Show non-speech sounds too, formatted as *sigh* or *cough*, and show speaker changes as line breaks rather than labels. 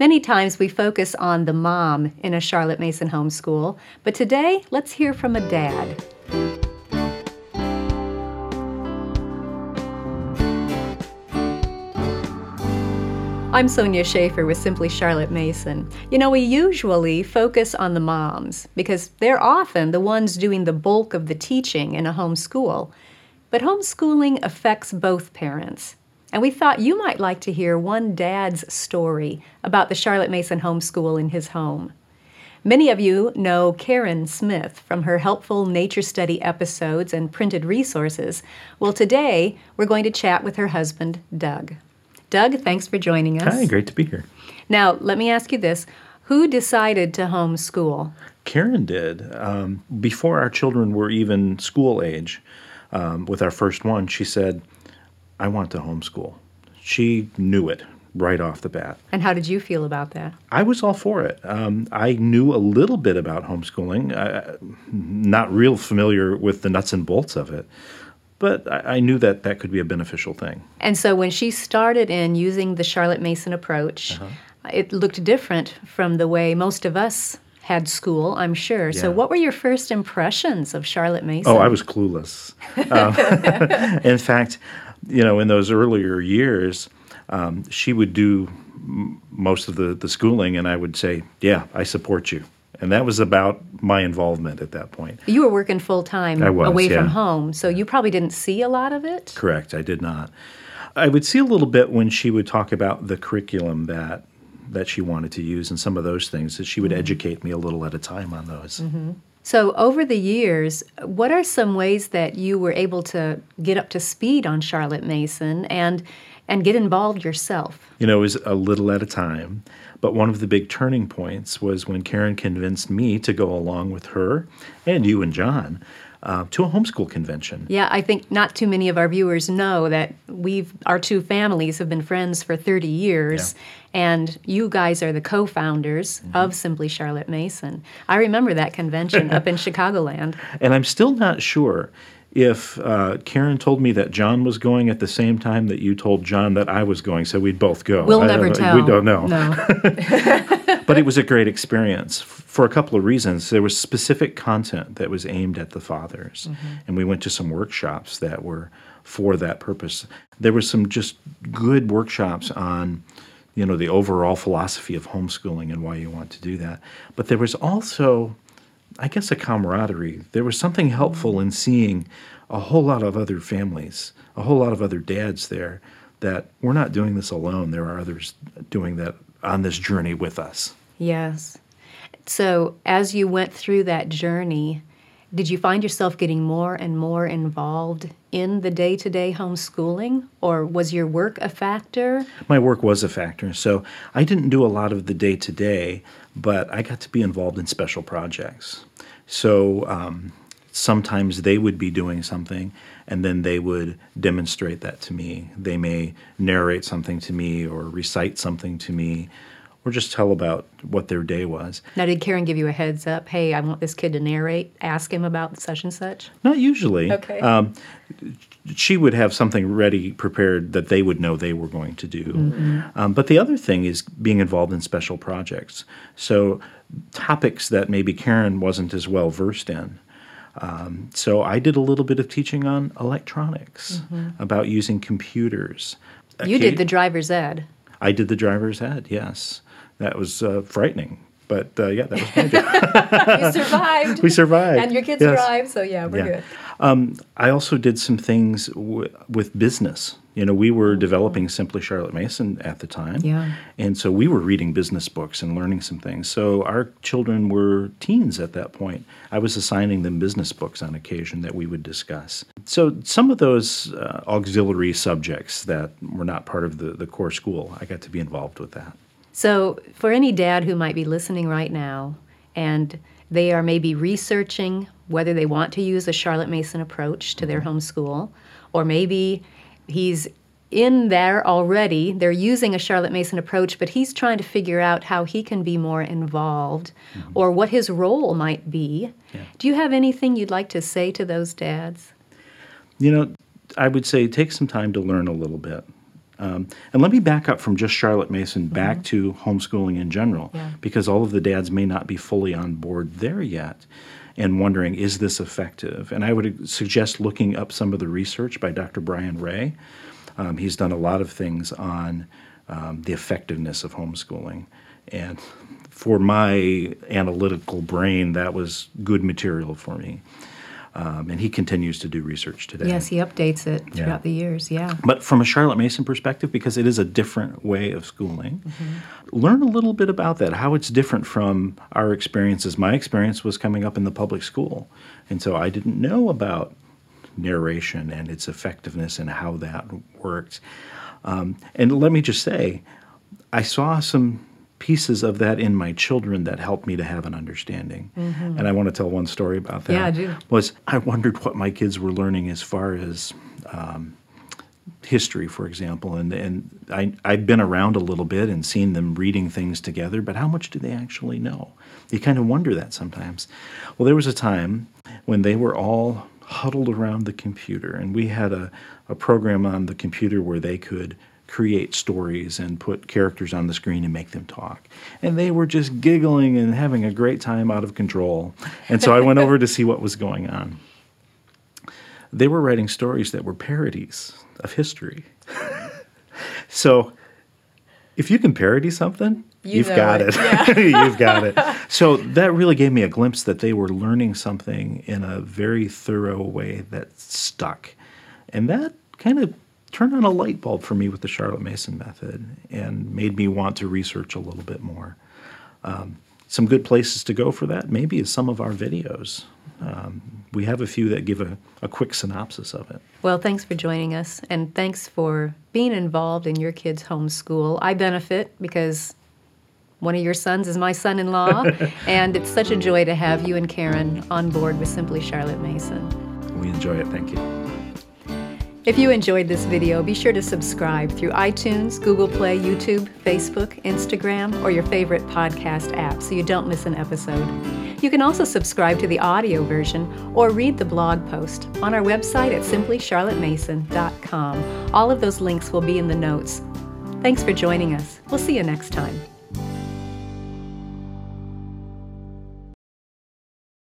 Many times we focus on the mom in a Charlotte Mason homeschool, but today let's hear from a dad. I'm Sonya Shafer with Simply Charlotte Mason. You know, we usually focus on the moms because they're often the ones doing the bulk of the teaching in a homeschool. But homeschooling affects both parents. And we thought you might like to hear one dad's story about the Charlotte Mason homeschool in his home. Many of you know Karen Smith from her helpful nature study episodes and printed resources. Well, today we're going to chat with her husband, Doug. Doug, thanks for joining us.
Hi, great to be here.
Now, let me ask you this Who decided to homeschool?
Karen did. Um, before our children were even school age, um, with our first one, she said, I want to homeschool. She knew it right off the bat.
And how did you feel about that?
I was all for it. Um, I knew a little bit about homeschooling, uh, not real familiar with the nuts and bolts of it but I, I, knew that that could be a beneficial thing.
And so when she started in using the Charlotte Mason approach, uh-huh. it looked different from the way most of us had school, I'm sure. Yeah. So, what were your first impressions of Charlotte Mason?
Oh, I was clueless. um, *laughs* in fact, you know, in those earlier years, um, she would do m- most of the, the schooling, and I would say, Yeah, I support you. And that was about my involvement at that point.
You were working full time away yeah. from home, so you probably didn't see a lot of it?
Correct, I did not. I would see a little bit when she would talk about the curriculum that that she wanted to use and some of those things that she would mm-hmm. educate me a little at a time on those.
Mm-hmm. So, over the years, what are some ways that you were able to get up to speed on Charlotte Mason and and get involved yourself?
You know, it was a little at a time. But one of the big turning points was when Karen convinced me to go along with her and you and John uh, to a homeschool convention.
Yeah, I think not too many of our viewers know that we've our two families have been friends for 30 years, yeah. and you guys are the co-founders mm-hmm. of Simply Charlotte Mason. I remember that convention up in *laughs* Chicagoland,
and I'm still not sure if uh, Karen told me that John was going at the same time that you told John that I was going, so we'd both go.
We'll I never tell.
We don't know.
No. *laughs* *laughs*
but it was a great experience for a couple of reasons. There was specific content that was aimed at the fathers, mm-hmm. and we went to some workshops that were for that purpose. There was some just good workshops on you know the overall philosophy of homeschooling and why you want to do that. But there was also I guess, a camaraderie. There was something helpful in seeing a whole lot of other families, a whole lot of other dads there that we're not doing this alone. There are others doing that on this journey with us.
Yes. So, as you went through that journey, did you find yourself getting more and more involved in the day to day homeschooling, or was your work a factor?
My work was a factor. So, I didn't do a lot of the day to day, but I got to be involved in special projects. So um, sometimes they would be doing something and then they would demonstrate that to me. They may narrate something to me or recite something to me or just tell about what their day was.
Now, did Karen give you a heads up? Hey, I want this kid to narrate. Ask him about such and such.
Not usually.
Okay. Um,
she would have something ready, prepared that they would know they were going to do. Mm-hmm. Um, but the other thing is being involved in special projects. So topics that maybe Karen wasn't as well versed in. Um, so I did a little bit of teaching on electronics, mm-hmm. about using computers.
You did the driver's ed.
I did the driver's ed, yes that was uh, frightening. But uh, yeah, that was my job. *laughs*
you survived.
we survived.
And your kids yes. so yeah, we're yeah. good.
Um, I also did some things w- with business. You know, we were developing Simply Charlotte Mason at the time.
Yeah.
And so we were reading business books and learning some things. So our children were teens at that point. I was assigning them business books on occasion that we would discuss. So some of those uh, auxiliary subjects that were not part of the, the core school, I got to be involved with that.
So, for any dad who might be listening right now and they are maybe researching whether they want to use a Charlotte Mason approach to their homeschool, or maybe he's in there already, they're using a Charlotte Mason approach, but he's trying to figure out how he can be more involved mm-hmm. or what his role might be. Yeah. Do you have anything you'd like to say to those dads?
You know, I would say take some time to learn a little bit Um, and let me back up from just Charlotte Mason back mm-hmm. to homeschooling in general, yeah. because all of the dads may not be fully on board there yet and wondering, is this effective? And I would suggest looking up some of the research by Dr. Brian Ray. Um, he's done a lot of things on um, the effectiveness of homeschooling. And for my analytical brain, that was good material for me. Um, and he continues to do research today.
Yes, he updates it throughout yeah. the years, yeah.
But from a Charlotte Mason perspective, because it is a different way of schooling, mm-hmm. learn a little bit about that, how it's different from our experiences. My experience was coming up in the public school, and so I didn't know about narration and its effectiveness and how that worked. Um, and let me just say, I saw some pieces of that in my children that helped me to have an understanding. Mm-hmm. And I want to tell one story about that.
Yeah, I do.
Was I wondered what my kids were learning as far as um, history, for example, and and I I've been around a little bit and seen them reading things together, but how much do they actually know? You kind of wonder that sometimes. Well, there was a time when they were all huddled around the computer, and we had a, a program on the computer where they could create stories and put characters on the screen and make them talk. And they were just giggling and having a great time out of control. And so I went over to see what was going on. They were writing stories that were parodies of history. *laughs* so if you can parody something, you have got it. it. Yeah. *laughs* You've got it. So that really gave me a glimpse that they were learning something in a very thorough way that stuck. And that kind of turned on a light bulb for me with the Charlotte Mason method and made me want to research a little bit more. Um, some good places to go for that maybe is some of our videos. Um, we have a few that give a, a quick synopsis of it.
Well, thanks for joining us, and thanks for being involved in your kids' homeschool. I benefit because one of your sons is my son in law, *laughs* and it's such a joy to have you and Karen on board with Simply Charlotte Mason.
We enjoy it. Thank you.
If you enjoyed this video, be sure to subscribe through iTunes, Google Play, YouTube, Facebook, Instagram, or your favorite podcast app so you don't miss an episode. You can also subscribe to the audio version or read the blog post on our website at simplycharlottemason.com. All of those links will be in the notes. Thanks for joining us. We'll see you next time.